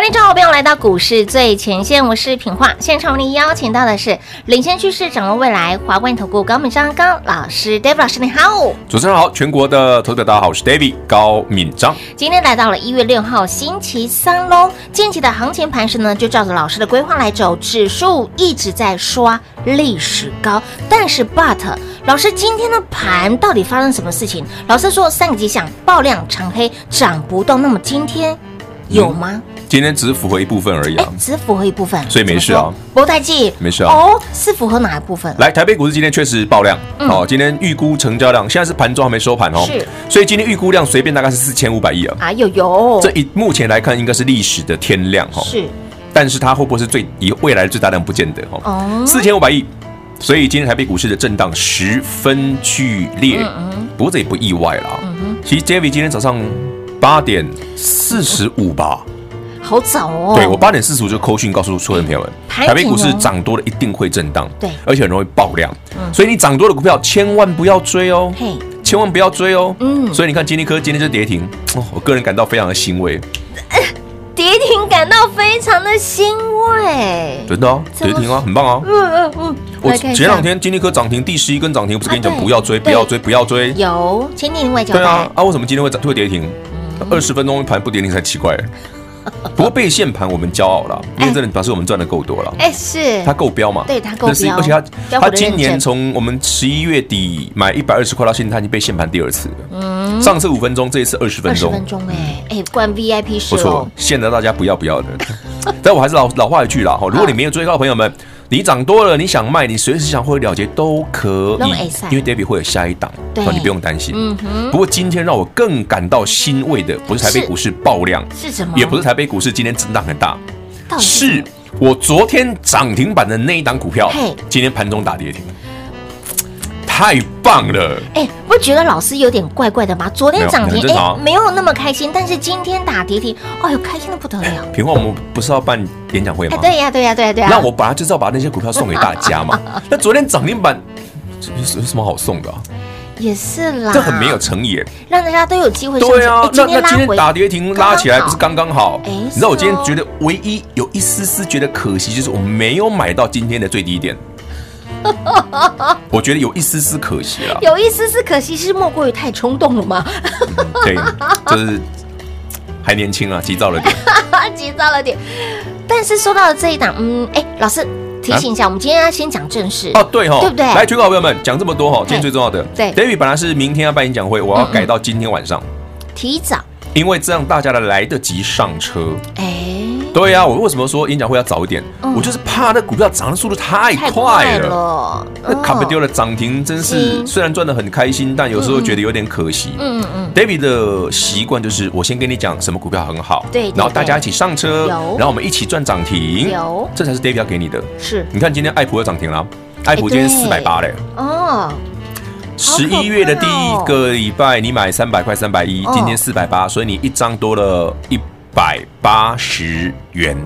欢迎各位好朋友来到股市最前线，我是品化。现场为您邀请到的是领先趋势、掌握未来华冠投顾高敏章高老师，David 老师，你好。主持人好，全国的投资者大家好，我是 David 高敏章。今天来到了一月六号星期三喽，近期的行情盘势呢，就照着老师的规划来走，指数一直在刷历史高，但是 But 老师今天的盘到底发生什么事情？老师说三个迹象：爆量、长黑、涨不动。那么今天有吗？嗯今天只符合一部分而已啊，只符合一部分，所以没事啊。博太记没事啊。哦，是符合哪一部分？来，台北股市今天确实爆量，哦，今天预估成交量现在是盘中还没收盘哦，是，所以今天预估量随便大概是四千五百亿啊。啊，有有，这一目前来看应该是历史的天量哈。是，但是它会不会是最以未来的最大量不见得哈。哦，四千五百亿，所以今天台北股市的震荡十分剧烈。不过这也不意外啦。嗯哼，其实 David 今天早上八点四十五吧。好早哦！对，我八点四十五就扣讯告诉所有朋友们，台北股市涨多了一定会震荡，对，而且很容易爆量，所以你涨多的股票千万不要追哦，嘿，千万不要追哦，嗯，所以你看金立科今天就跌停，哦我个人感到非常的欣慰，跌停感到非常的欣慰，真的啊，跌停啊，很棒啊，嗯嗯嗯，我前两天金立科涨停第十一根涨停，不是跟你讲不要追，不要追，不要追，有千叮咛交代，对啊，啊，为什么今天会涨会跌停？二十分钟一盘不跌停才奇怪。不过被限盘，我们骄傲了，因为真的表示我们赚的够多了。哎，是它够标嘛？对，它够标。而且它它今年从我们十一月底买一百二十块到现在，它已经被限盘第二次了。嗯，上次五分钟，这一次二十分钟。二十分钟，哎哎，关 VIP 是。不错，限得大家不要不要的。但我还是老老话一句啦，哈，如果你没有追高的朋友们。你涨多了，你想卖，你随时想获利了结都可以，因为 David 会有下一档，你不用担心。嗯哼。不过今天让我更感到欣慰的，不是台北股市爆量，是什么？也不是台北股市今天震荡很大，是我昨天涨停板的那一档股票，今天盘中打跌停。太棒了！哎，不觉得老师有点怪怪的吗？昨天涨停，哎，没有那么开心，但是今天打跌停，哎呦，开心的不得了。平话，我们不是要办演讲会吗？对呀，对呀，对呀，对呀。那我本来就是要把那些股票送给大家嘛。那昨天涨停板有什么好送的？也是啦，这很没有诚意，让大家都有机会。对啊，那那今天打跌停拉起来不是刚刚好？哎，你知道我今天觉得唯一有一丝丝觉得可惜，就是我没有买到今天的最低点。我觉得有一丝丝可惜了，有一丝丝可惜是莫过于太冲动了吗？对，就是还年轻啊，急躁了点，急躁了点。但是说到了这一档，嗯，哎，老师提醒一下，我们今天要先讲正事哦，对哈，对不对？来，全国好朋友们，讲这么多哈，今天最重要的，对，David 本来是明天要办演讲会，我要改到今天晚上。提早，因为这样大家的来得及上车，哎。对呀，我为什么说演讲会要早一点？我就是怕那股票涨的速度太快了。那卡布丢的涨停，真是虽然赚的很开心，但有时候觉得有点可惜。嗯嗯。David 的习惯就是我先跟你讲什么股票很好，对，然后大家一起上车，然后我们一起赚涨停，有，这才是 David 要给你的。是，你看今天爱普又涨停了，爱普今天四百八嘞。哦。十一月的第一个礼拜，你买三百块三百一，今天四百八，所以你一张多了一。百八十元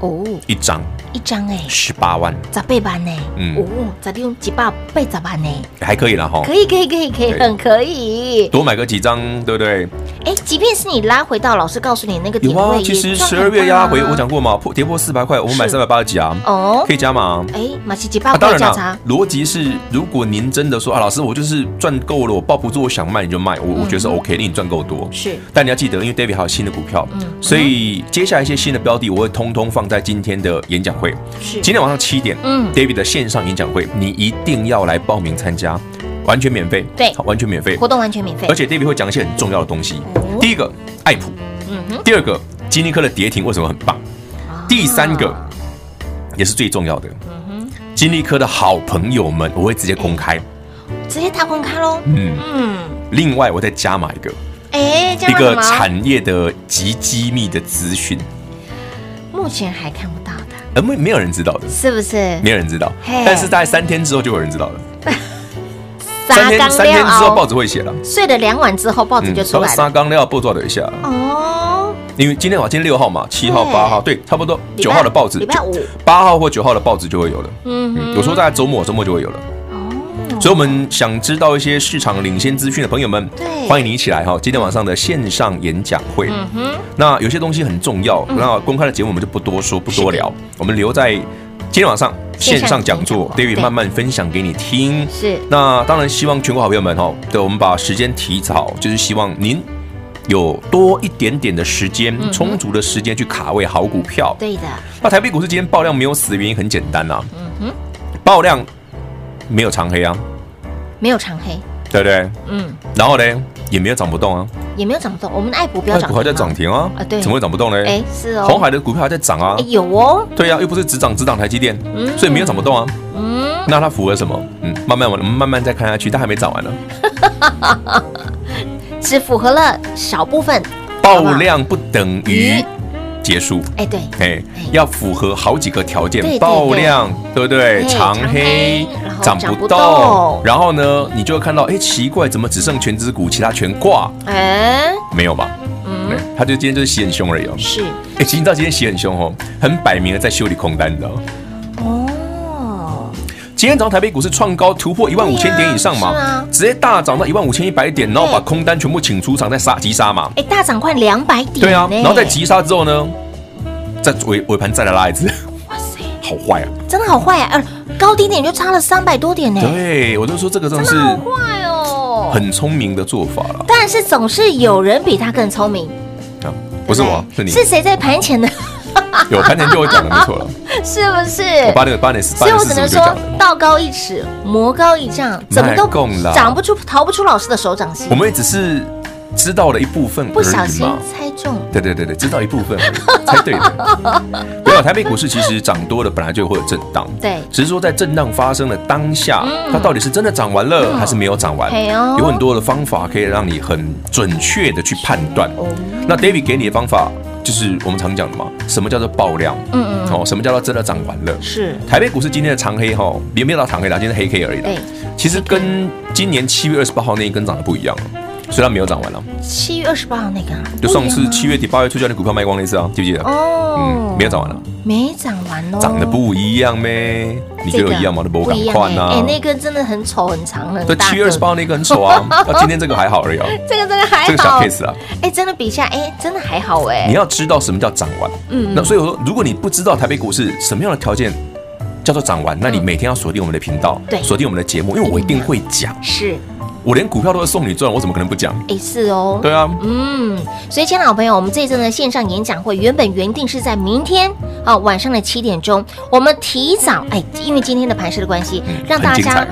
哦，一张。一张哎，十八万，咋倍班呢？嗯，哦，咋的用几百倍咋办呢？还可以了哈，可以可以可以可以，很可以，多买个几张，对不对？哎，即便是你拉回到老师告诉你那个点位，其实十二月压回我讲过嘛，破跌破四百块，我们买三百八十几啊，哦，可以加码。哎，买几几百块加差。逻辑是，如果您真的说啊，老师我就是赚够了，我抱不住，我想卖你就卖，我我觉得是 OK，你赚够多是。但你要记得，因为 David 还有新的股票，所以接下来一些新的标的，我会通通放在今天的演讲会。是，今天晚上七点，嗯，David 的线上演讲会，你一定要来报名参加，完全免费，对，完全免费，活动完全免费，而且 David 会讲一些很重要的东西。第一个，爱普，嗯哼，第二个，金立科的跌停为什么很棒？第三个，也是最重要的，嗯哼，金立科的好朋友们，我会直接公开，直接大公开喽，嗯。嗯，另外我再加码一个，哎，一个产业的极机密的资讯，目前还看不到。呃，没没有人知道的，是不是？没有人知道，但是大概三天之后就有人知道了。三天三天之后报纸会写了，睡了两晚之后报纸就出来了。沙缸料报纸的一下哦，因为今天晚今天六号嘛，七号八号对，差不多九号的报纸，礼拜五八号或九号的报纸就会有了。嗯，有时候在周末周末就会有了。哦，所以我们想知道一些市场领先资讯的朋友们，对，欢迎你一起来哈，今天晚上的线上演讲会。那有些东西很重要，那公开的节目我们就不多说不多聊，我们留在。今天晚上线上讲座，David 慢慢分享给你听。是，那当然希望全国好朋友们哈，对，我们把时间提早，就是希望您有多一点点的时间，充足的时间去卡位好股票。对的。那台北股市今天爆量没有死的原因很简单呐，嗯哼，爆量没有长黑啊，没有长黑，对不对？嗯，然后呢？也没有涨不动啊，也没有涨不动。我们的爱普不要涨，爱普还在涨停啊，啊对，怎么会涨不动呢？哎，是哦，红海的股票还在涨啊，有哦，对呀，又不是只涨只涨台积电，嗯，所以没有涨不动啊，嗯，那它符合什么？嗯，慢慢我们慢慢再看下去，它还没涨完呢，只符合了少部分，爆量不等于。结束，哎对，哎要符合好几个条件，爆量，对不对？长黑，涨不动，然后呢，你就会看到，哎，奇怪，怎么只剩全指股，其他全挂？哎，没有吧？嗯，他就今天就是洗很凶而已哦。是，哎，其实你知道今天洗很凶哦，很摆明了在修理空单，你知道吗？哦，今天早上台北股市创高突破一万五千点以上嘛，直接大涨到一万五千一百点，然后把空单全部请出场，再杀急杀嘛。哎，大涨快两百点。对啊，然后在急杀之后呢？在尾尾盘再来拉一次，哇塞，好坏啊！真的好坏啊！呃，高低点就差了三百多点呢。对，我就说这个真的是好坏哦，很聪明的做法了。但是总是有人比他更聪明啊！不是我，是你。是谁在盘前的？有盘前就会讲的，没错了，是不是？我把那个八点四，所以我只能说道高一尺，魔高一丈，怎么都长不出、逃不出老师的手掌心。我们也只是。知道了一部分，不小心猜中。对对对对，知道一部分，猜对了。没有，台北股市其实涨多了，本来就会有震荡。对，只是说在震荡发生的当下，它到底是真的涨完了，还是没有涨完？有很多的方法可以让你很准确的去判断。那 David 给你的方法，就是我们常讲的嘛，什么叫做爆量？嗯嗯。哦，什么叫做真的涨完了？是。台北股市今天的长黑哈，也没有到长黑啦，今天黑 K 而已。对。其实跟今年七月二十八号那一根涨的不一样。虽然没有涨完了，七月二十八号那个，就上次七月底八月初叫你股票卖光那次啊，记不记得？哦，嗯，没有涨完了，没涨完哦，涨得不一样咩？你觉得一样吗？都不赶快啊！哎，那根真的很丑很长了。对，七月二十八号那个很丑啊，那 今天这个还好而已啊。这个这个还好，这个小 case 啊。哎，真的比下，哎，真的还好哎。你要知道什么叫涨完，嗯，那所以我说，如果你不知道台北股市什么样的条件叫做涨完，那你每天要锁定我们的频道，对，锁定我们的节目，因为我一定会讲。是。我连股票都会送你赚，我怎么可能不讲？哎，是哦。对啊，嗯，所以，亲爱的好朋友，我们这一次的线上演讲会原本原定是在明天啊晚上的七点钟，我们提早哎，因为今天的盘势的关系，让大家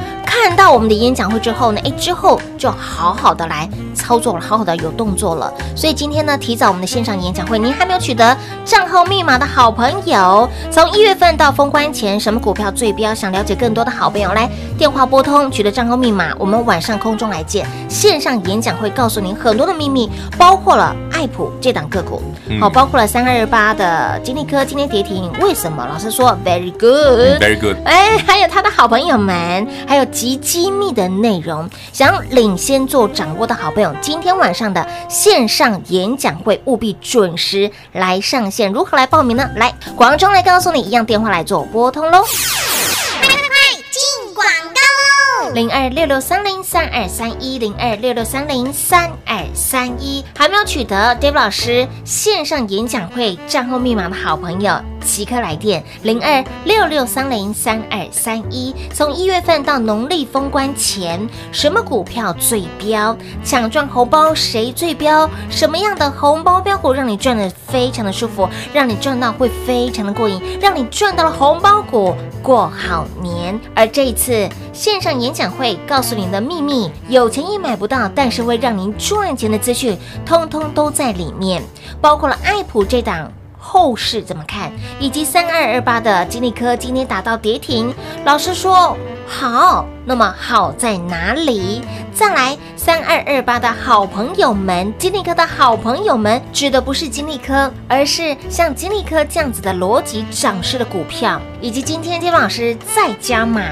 看到我们的演讲会之后呢，哎，之后就好好的来操作了，好好的有动作了。所以今天呢，提早我们的线上演讲会，您还没有取得账号密码的好朋友，从一月份到封关前，什么股票最标？想了解更多的好朋友，来电话拨通，取得账号密码，我们晚上空。中来见线上演讲会，告诉您很多的秘密，包括了爱普这档个股，好，包括了三二二八的金立科今天跌停，为什么？老师说 very good，very good，哎，还有他的好朋友们，还有极机密的内容，想领先做掌握的好朋友，今天晚上的线上演讲会务必准时来上线，如何来报名呢？来，广中来告诉你，一样电话来做拨通喽。零二六六三零三二三一零二六六三零三二三一，还没有取得 Dave 老师线上演讲会账号密码的好朋友，即刻来电零二六六三零三二三一。从一月份到农历封关前，什么股票最飙？抢赚红包谁最飙？什么样的红包标股让你赚得非常的舒服，让你赚到会非常的过瘾，让你赚到了红包股过好年？而这一次线上演讲。会告诉您的秘密，有钱也买不到，但是会让您赚钱的资讯，通通都在里面，包括了爱普这档后市怎么看，以及三二二八的金利科今天打到跌停，老师说好，那么好在哪里？再来三二二八的好朋友们，金利科的好朋友们，指的不是金利科，而是像金利科这样子的逻辑涨势的股票，以及今天金老师再加码。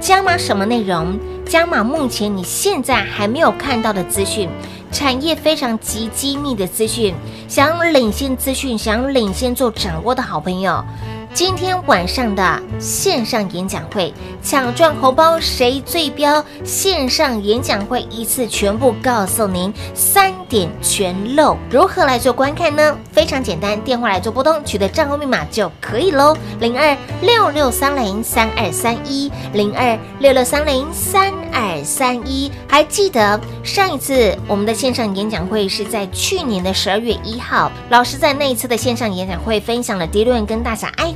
加码什么内容？加码目前你现在还没有看到的资讯，产业非常极机密的资讯，想领先资讯，想领先做掌握的好朋友。今天晚上的线上演讲会，抢赚红包谁最标？线上演讲会一次全部告诉您，三点全漏。如何来做观看呢？非常简单，电话来做拨通，取得账号密码就可以喽。零二六六三零三二三一，零二六六三零三二三一。还记得上一次我们的线上演讲会是在去年的十二月一号，老师在那一次的线上演讲会分享了迪伦跟大侠爱。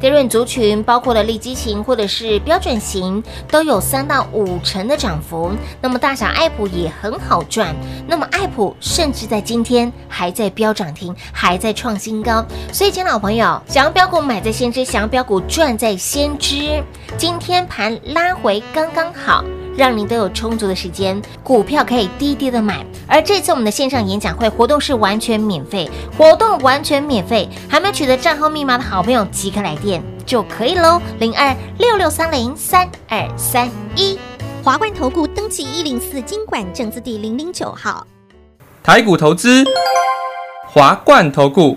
跌润族群包括了利基型或者是标准型，都有三到五成的涨幅。那么大小爱普也很好赚。那么爱普甚至在今天还在飙涨停，还在创新高。所以，亲老朋友，想要标股买在先知，想要标股赚在先知，今天盘拉回刚刚好。让您都有充足的时间，股票可以低低的买。而这次我们的线上演讲会活动是完全免费，活动完全免费，还没取得账号密码的好朋友即刻来电就可以喽，零二六六三零三二三一。华冠投顾登记一零四经管证字第零零九号，台股投资，华冠投顾。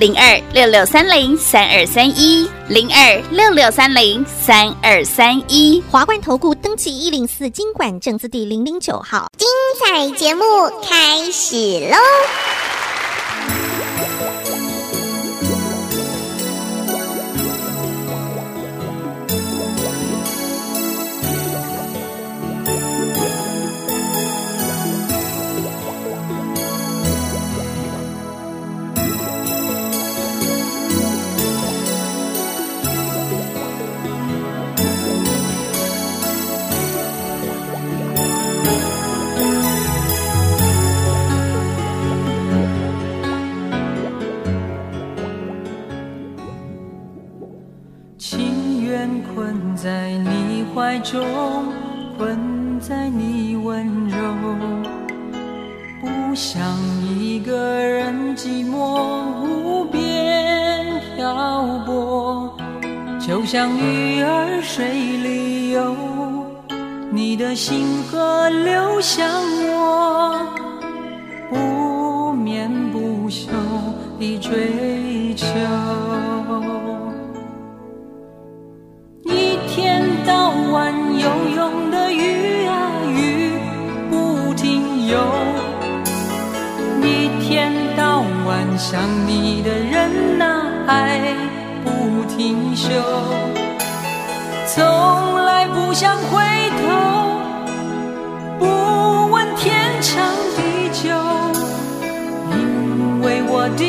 零二六六三零三二三一，零二六六三零三二三一，华冠投顾登记一零四经管证字第零零九号，精彩节目开始喽！困在你怀中困在你温柔，不想一个人寂寞无边漂泊，就像鱼儿水里游，你的心河流向我，不眠不休的追求。游泳的鱼啊鱼，不停游。一天到晚想你的人呐，爱不停休。从来不想回头，不问天长地久，因为我的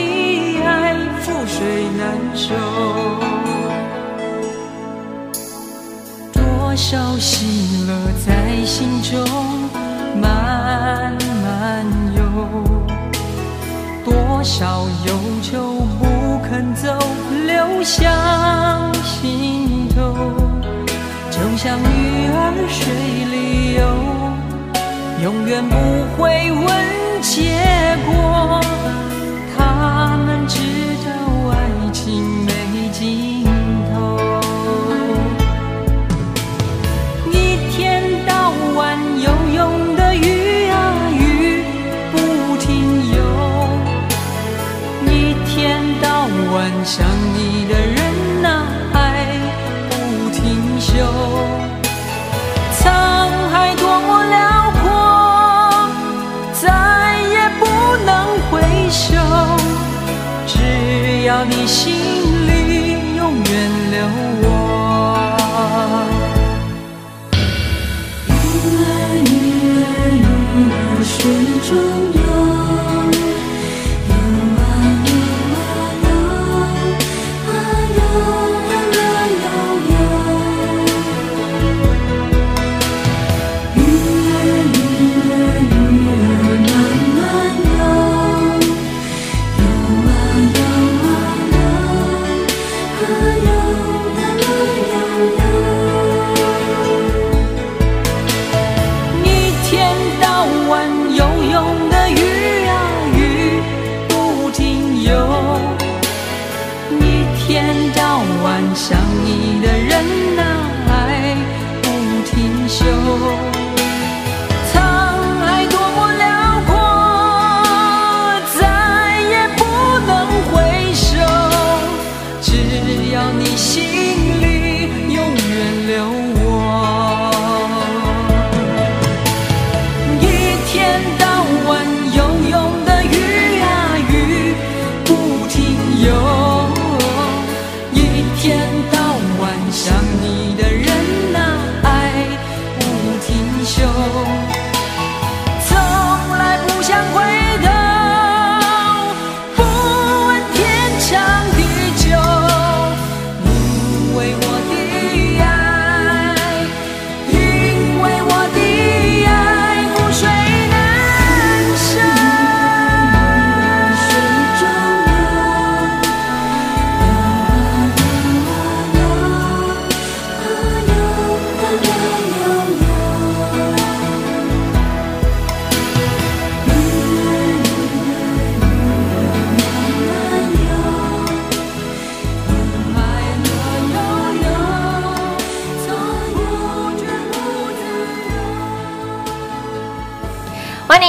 爱覆水难收。多少喜乐在心中慢慢游，多少忧愁不肯走，流向心头。就像鱼儿水里游，永远不会问结果。他们知道爱情没尽想你的人呐，爱不停休。沧海多么辽阔，再也不能回首。只要你心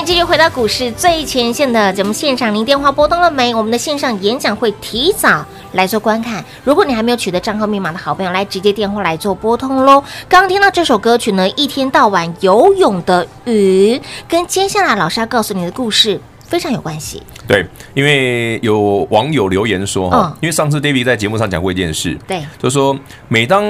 继续回到股市最前线的节目现场，您电话拨通了没？我们的线上演讲会提早来做观看。如果你还没有取得账号密码的好朋友，来直接电话来做拨通喽。刚刚听到这首歌曲呢，一天到晚游泳的鱼，跟接下来老师要告诉你的故事非常有关系。对，因为有网友留言说哈，因为上次 David 在节目上讲过一件事，对，就是说每当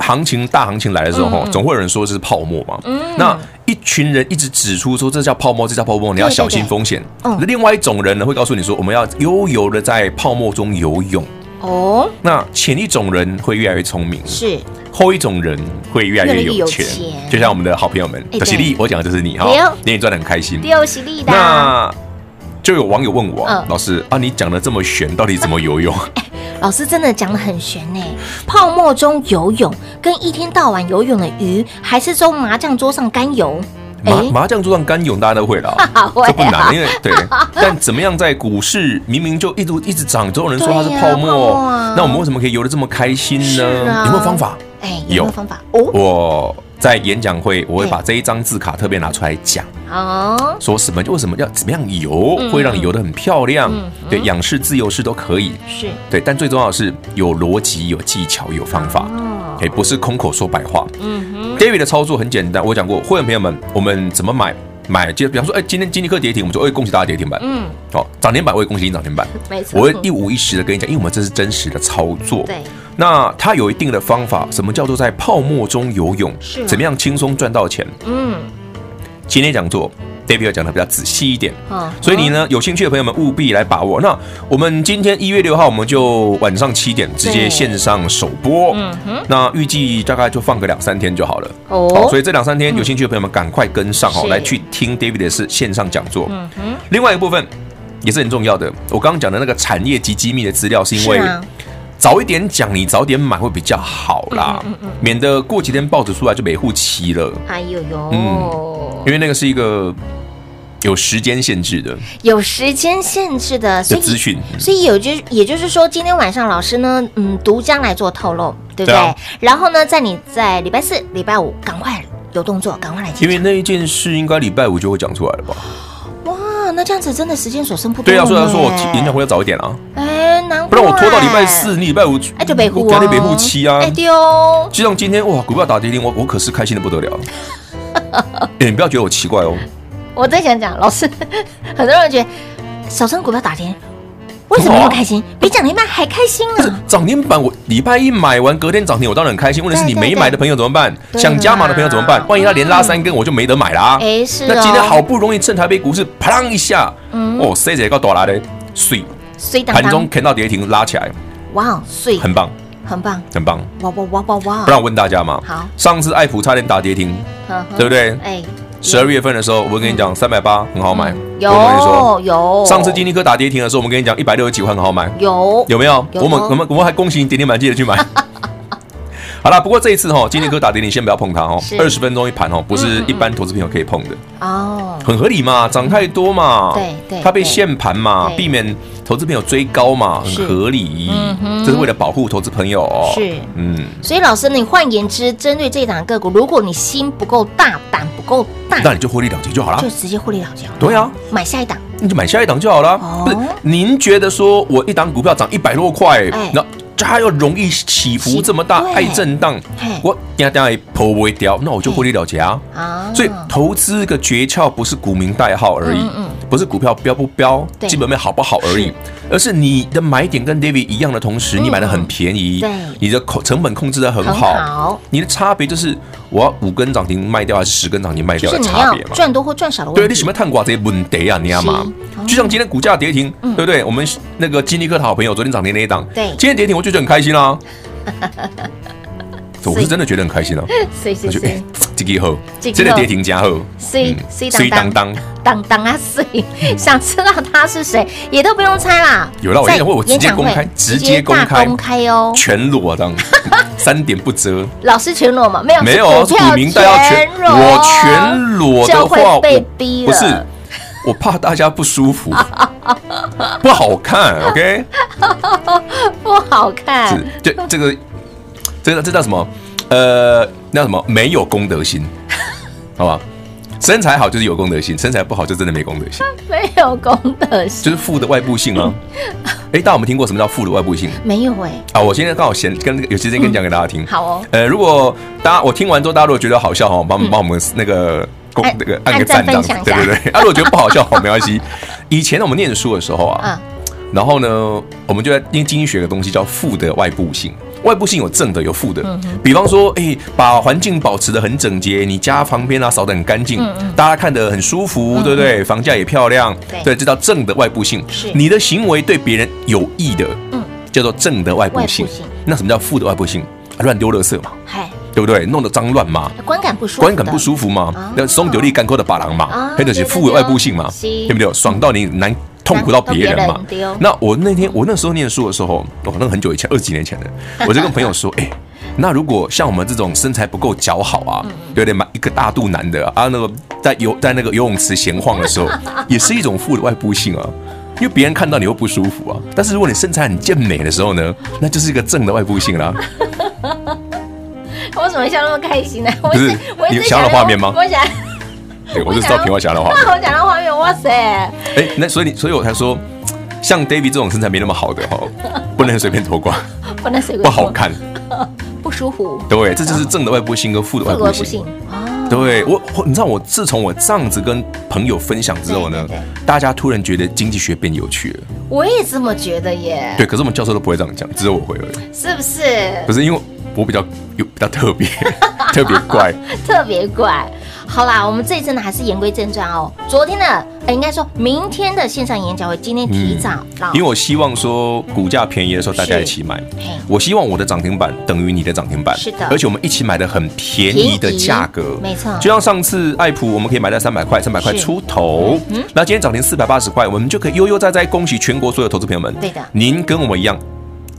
行情大行情来的时候，总会有人说是泡沫嘛。嗯，那。一群人一直指出说，这叫泡沫，这叫泡沫，你要小心风险。那另外一种人呢，会告诉你说，我们要悠游的在泡沫中游泳。哦，那前一种人会越来越聪明，是后一种人会越来越有钱。就像我们的好朋友们，喜力，我讲的就是你哈，你也赚的很开心。有喜力的。那就有网友问我，老师啊，你讲的这么玄，到底怎么游泳？老师真的讲的很玄呢，泡沫中游泳跟一天到晚游泳的鱼，还是从麻将桌上干游？麻麻将桌上干泳大家都会了，这不难，因为 对。但怎么样在股市明明就一直一直涨，总有人说它是泡沫，那我们为什么可以游得这么开心呢？有没有方法？哎，有方法哦。我在演讲会，我会把这一张字卡特别拿出来讲。哦，说什么？为什么要怎么样游，会让你游得很漂亮？对，仰式、自由式都可以。是对，但最重要的是有逻辑、有技巧、有方法。哦，哎，不是空口说白话。嗯哼，David 的操作很简单，我讲过，会员朋友们，我们怎么买？买就比方说，哎，今天金立克跌停，我们说，哎，恭喜大家跌停板。嗯，好，涨停板我也恭喜你涨停板。没错，我会一五一十的跟你讲，因为我们这是真实的操作。对，那它有一定的方法，什么叫做在泡沫中游泳？是，怎么样轻松赚到钱？嗯。今天讲座，David 讲的比较仔细一点，所以你呢有兴趣的朋友们务必来把握。那我们今天一月六号，我们就晚上七点直接线上首播，那预计大概就放个两三天就好了。哦，所以这两三天有兴趣的朋友们赶快跟上哦，来去听 David 的是线上讲座。另外一部分也是很重要的，我刚刚讲的那个产业及机密的资料，是因为。早一点讲，你早点买会比较好啦，嗯嗯嗯、免得过几天报纸出来就没户期了。哎呦呦，嗯，因为那个是一个有时间限制的，有时间限制的资讯，所以有就也就是说，今天晚上老师呢，嗯，独家来做透露，对不对？然后呢，在你在礼拜四、礼拜五赶快有动作，赶快来。因为那一件事应该礼拜五就会讲出来了吧？这样子真的时间所剩不多。对啊，虽然说我演讲会要早一点啊。不然我拖到礼拜四，你礼拜五哎就北户啊，北户七啊，哎丢。就像今天哇，股票打跌停，我我可是开心的不得了。你不要觉得我奇怪哦。我在想讲，老师，很多人觉得小升股票打跌，为什么那么开心？比涨停板还开心啊！涨停板我礼拜一买完，隔天涨停，我当然很开心。问题是你没买的朋友怎么办？想加码的朋友怎么办？万一他连拉三根，我就没得买啦。哎是。那今天好不容易趁台北股市啪啷一下，哦，谁在搞大拉的水？盘中看到跌停拉起来，哇，碎，很棒，很棒，很棒，哇哇哇哇哇！不然我问大家嘛，好，上次爱普差点打跌停，对不对？哎，十二月份的时候，我跟你讲三百八很好买，有有。上次金立科打跌停的时候，我们跟你讲一百六十几块很好买，有有没有？我们我们我们还恭喜你点点满，记得去买。好了，不过这一次哈，今天哥打给你，先不要碰它哦，二十分钟一盘哦，不是一般投资朋友可以碰的。哦，很合理嘛，涨太多嘛，对对它被限盘嘛，避免投资朋友追高嘛，很合理。这是为了保护投资朋友哦。是。嗯，所以老师，你换言之，针对这档个股，如果你心不够大，胆不够大，那你就获利了结就好了就。直接获利了结。对啊，买下一档，你就买下一档就好了。哦。不是，您觉得说我一档股票涨一百多块哎，那它又容易起伏这么大对，爱震荡，我等下等下破不会掉，那我就获利了结啊。啊，所以投资个诀窍不是股民代号而已嗯嗯，不是股票标不标，基本面好不好而已，而是你的买点跟 David 一样的同时，你买的很便宜对，你的控成本控制的很很好。好，你的差别就是我要五根涨停卖掉还是十根涨停卖掉的差别嘛。赚多或赚少的问题。对，你喜欢探寡这些问题啊，你知道吗？就像今天股价跌停，嗯。对不对？我们那个金立科的好朋友昨天涨停那一档，对。今天跌停我就觉得很开心啦。我是真的觉得很开心啊，所以这个好，这个真的跌停加好，所以嗯所以水当当当当。啊，，C，想知道他是谁，也都不用猜啦。有啦我在演讲会我直接公开直接公开公开哦。全裸这样，三点不遮，老师全裸嘛？没有，没有是股民都要全，裸，我全裸的话，会被我逼了。不是，我怕大家不舒服，不好看，OK？不好看是，，这这个，这个这叫什么？呃，那什么？没有公德心，好吧？身材好就是有公德心，身材不好就真的没公德心，没有公德心，就是富的外部性啊。哎，大家有没有听过什么叫富的外部性？没有哎。啊，我现在刚好闲跟有时间跟你讲给大家听。好哦，呃，如果大家我听完之后，大家如果觉得好笑哈，帮帮我们那个公按那个按个按赞赞这样子分享一，下对对对。啊，如果觉得不好笑，好没关系。以前我们念书的时候啊，嗯，然后呢，我们就在因为经济学的东西叫负的外部性。外部性有正的，有负的。比方说，哎，把环境保持的很整洁，你家旁边啊扫的很干净，大家看得很舒服，对不对？房价也漂亮，对对，这叫正的外部性。是你的行为对别人有益的，嗯叫做正的外部性。那什么叫负的外部性？啊乱丢垃圾嘛，嗨，对不对？弄得脏乱嘛，观感不舒服，观感不舒服嘛哦，那松丢力干枯的把郎啊嘛，那就是负的外部性嘛，对不对？爽到你难痛苦到别人嘛。那我那天我那时候念书的时候，哦，那很久以前，二十几年前的，我就跟朋友说，哎。那如果像我们这种身材不够姣好啊，有点满一个大肚腩的啊，那个在游在那个游泳池闲晃的时候，也是一种负的外部性啊，因为别人看到你会不舒服啊。但是如果你身材很健美的时候呢，那就是一个正的外部性啦。我怎么笑那么开心呢？我不是你想到画面吗我想，对，我就知道平花侠的话。我讲的 画面，哇塞！哎，那所以你，所以我才说，像 David 这种身材没那么好的哈，不能随便脱光，不能随便不好看。不舒服，对，这就是正的外部性跟负的外部性对我，你知道我自从我这样子跟朋友分享之后呢对对，大家突然觉得经济学变有趣了。我也这么觉得耶。对，可是我们教授都不会这样讲，只有我会而已。是不是？不是因为我比较有比较特别，特别怪。特别怪。好啦，我们这一次呢还是言归正传哦。昨天的，呃，应该说明天的线上演讲会，今天提早到，因为我希望说股价便宜的时候大家一起买。我希望我的涨停板等于你的涨停板，是的而且我们一起买的很便宜的价格，没错就像上次爱普，我们可以买到三百块，三百块出头。那今天涨停四百八十块，我们就可以悠悠哉哉恭喜全国所有投资朋友们。对的您跟我们一样，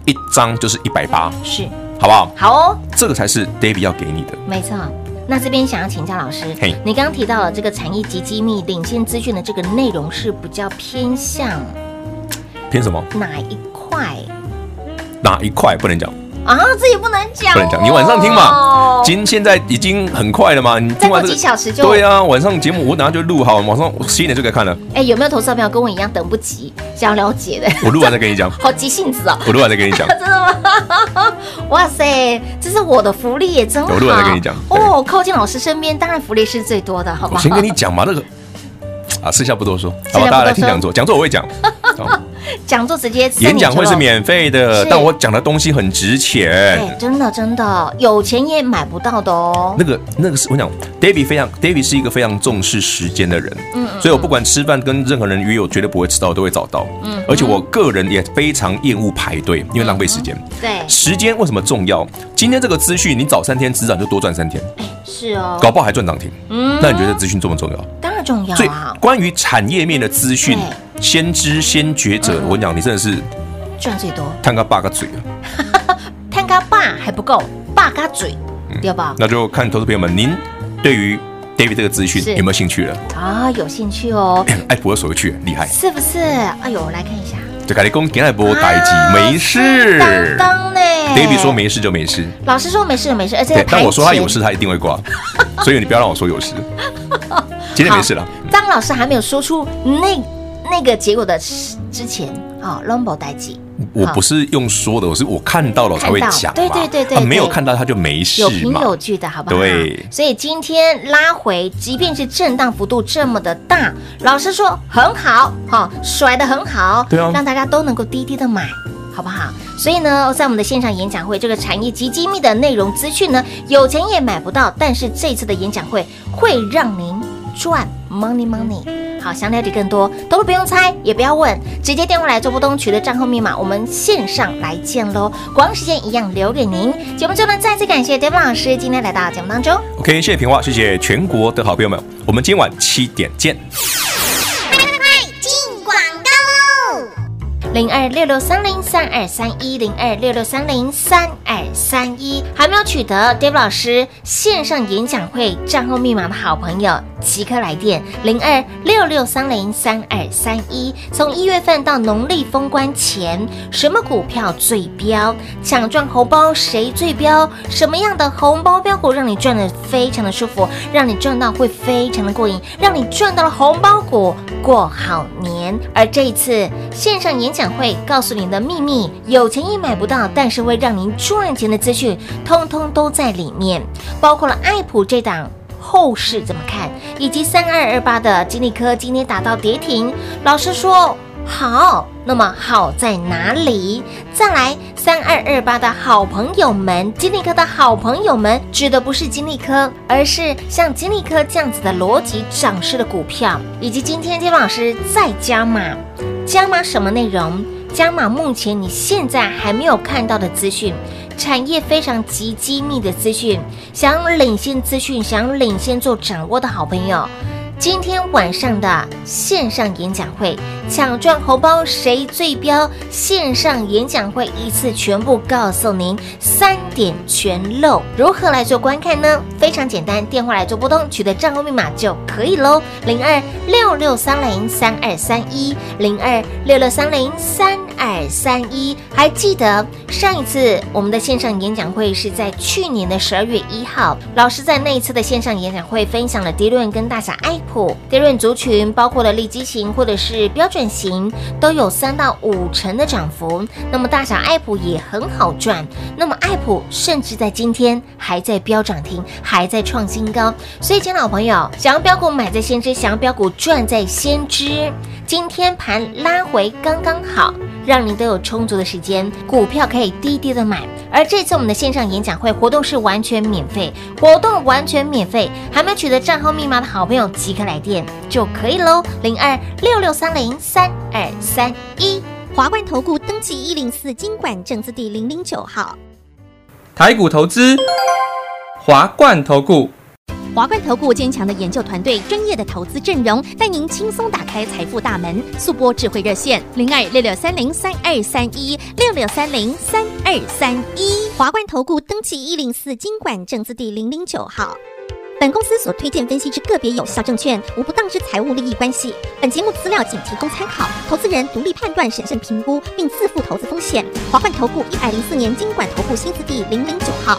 一张就是一百八，是好不好？好哦，这个才是 David 要给你的。没错。那这边想要请教老师，你刚刚提到了这个产业及机密领先资讯的这个内容是比较偏向偏什么？哪一块哪一块不能讲？啊？这也不能讲哦，不能讲，你晚上听嘛。今现在已经很快了嘛，你听完这个再过几小时就对啊，晚上节目我等下就录好，马上十一点就可以看了。哎，有没有投资者朋友跟我一样等不及，想要了解的？我录完再跟你讲，好急性子哦。我录完再跟你讲。真的吗？哇塞，这是我的福利也真好。我录完再跟你讲哦，靠近老师身边，当然福利是最多的，好不好？我先跟你讲嘛，那个啊，剩下不多说，好大家来听说讲座，讲座我会讲。好讲座直接送演讲会是免费的，但我讲的东西很值钱哎，。真的真的，有钱也买不到的哦。那个那个是我讲，David 非常，David 是一个非常重视时间的人，嗯，所以我不管吃饭跟任何人约，我绝对不会迟到，都会早到，嗯，而且我个人也非常厌恶排队，因为浪费时间。对，时间为什么重要？今天这个资讯，你早三天迟早就多赚三天，哎是哦，搞不好还赚涨停。嗯那你觉得资讯重不重要？当然重要所以啊，关于产业面的资讯，先知先觉者，我跟你讲，你真的是赚最多。探个爸个嘴啊！探个爸还不够，爸个嘴，对吧？那就看投资朋友们，您对于 David 这个资讯有没有兴趣了？啊，有兴趣哦。哎，不会手去厉害，是不是？哎呦，来看一下。就跟你讲，今天播待机没事。当呢？David 说没事就没事。老师说没事就没事，而且但我说他有事，他一定会挂。所以你不要让我说有事。今天没事了。张老师还没有说出那那个结果的之前，啊，Lombo 待机。我不是用说的，我是我看到了才会讲。对对对对，没有看到他就没事。有凭有据的好不好？对。所以今天拉回，即便是震荡幅度这么的大，老师说很好，哈，甩的很好，对啊，让大家都能够低低的买，好不好？所以呢，在我们的线上演讲会，这个产业及机密的内容资讯呢，有钱也买不到，但是这次的演讲会会让您赚 money money。好，想了解更多，都不用猜，也不要问，直接电话来做拨通，取得账号密码，我们线上来见喽。广告时间一样留给您。节目最后呢，再次感谢 David 老师今天来到节目当中。OK，谢谢平话，谢谢全国的好朋友们，我们今晚七点见。零二六六三零三二三一零二六六三零三二三一，还没有取得 David 老师线上演讲会账号密码的好朋友，即刻来电零二六六三零三二三一。从一月份到农历封关前，什么股票最飙？抢赚红包谁最飙？什么样的红包标股让你赚得非常的舒服，让你赚到会非常的过瘾，让你赚到了红包股过好年？而这一次线上演讲。会告诉你的秘密，有钱也买不到，但是会让您赚钱的资讯，通通都在里面，包括了爱普这档后市怎么看，以及三二二八的金利科今天打到跌停，老师说好，那么好在哪里？再来三二二八的好朋友们，金利科的好朋友们，指的不是金利科，而是像金利科这样子的逻辑涨势的股票，以及今天金老师再加码。加码什么内容？加码目前你现在还没有看到的资讯，产业非常极机密的资讯，想领先资讯，想领先做掌握的好朋友。今天晚上的线上演讲会，抢赚红包谁最飙？线上演讲会一次全部告诉您，三点全漏。如何来做观看呢？非常简单，电话来做拨通，取得账号密码就可以喽。零二六六三零三二三一，零二六六三零三二三一。还记得上一次我们的线上演讲会是在去年的十二月一号，老师在那一次的线上演讲会分享了迪伦跟大侠爱。跌润族群包括了利基型或者是标准型，都有三到五成的涨幅。那么大小爱普也很好赚。那么爱普甚至在今天还在飙涨停，还在创新高。所以，亲老朋友，想要标股买在先知，想要标股赚在先知。今天盘拉回刚刚好，让您都有充足的时间，股票可以低低的买。而这次我们的线上演讲会活动是完全免费，活动完全免费，还没取得账号密码的好朋友即刻来电就可以喽，零二六六三零三二三一，华冠投顾登记一零四金管证字第零零九号，台股投资，华冠投顾。华冠投顾坚强的研究团队，专业的投资阵容，带您轻松打开财富大门。速拨智慧热线零二六六三零三二三一六六三零三二三一。华冠投顾登记一零四金管证字第零零九号。本公司所推荐分析之个别有效证券，无不当之财务利益关系。本节目资料仅提供参考，投资人独立判断、审慎评估，并自负投资风险。华冠投顾一百零四年金管投顾新字第零零九号。